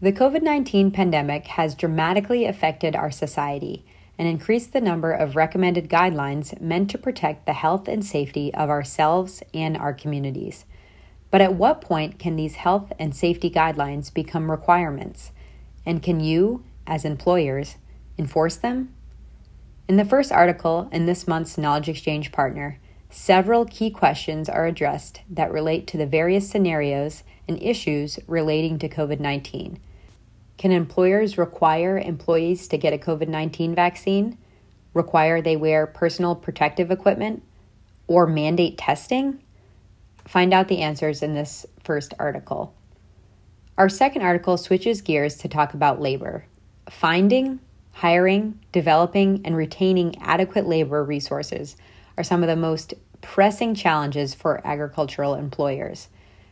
The COVID 19 pandemic has dramatically affected our society and increased the number of recommended guidelines meant to protect the health and safety of ourselves and our communities. But at what point can these health and safety guidelines become requirements? And can you, as employers, enforce them? In the first article in this month's Knowledge Exchange Partner, several key questions are addressed that relate to the various scenarios and issues relating to COVID 19. Can employers require employees to get a COVID 19 vaccine, require they wear personal protective equipment, or mandate testing? Find out the answers in this first article. Our second article switches gears to talk about labor. Finding, hiring, developing, and retaining adequate labor resources are some of the most pressing challenges for agricultural employers.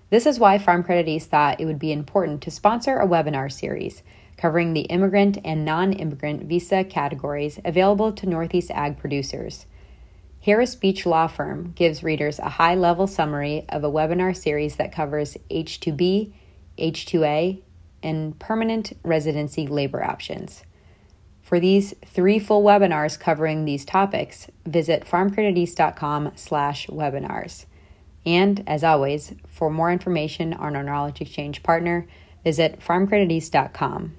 This is why Farm Credit East thought it would be important to sponsor a webinar series covering the immigrant and non immigrant visa categories available to Northeast ag producers. Harris Beach Law Firm gives readers a high level summary of a webinar series that covers H 2B, H 2A, and permanent residency labor options. For these three full webinars covering these topics, visit farmcrediteast.com slash webinars. And as always, for more information on our Knowledge Exchange partner, visit farmcrediteast.com.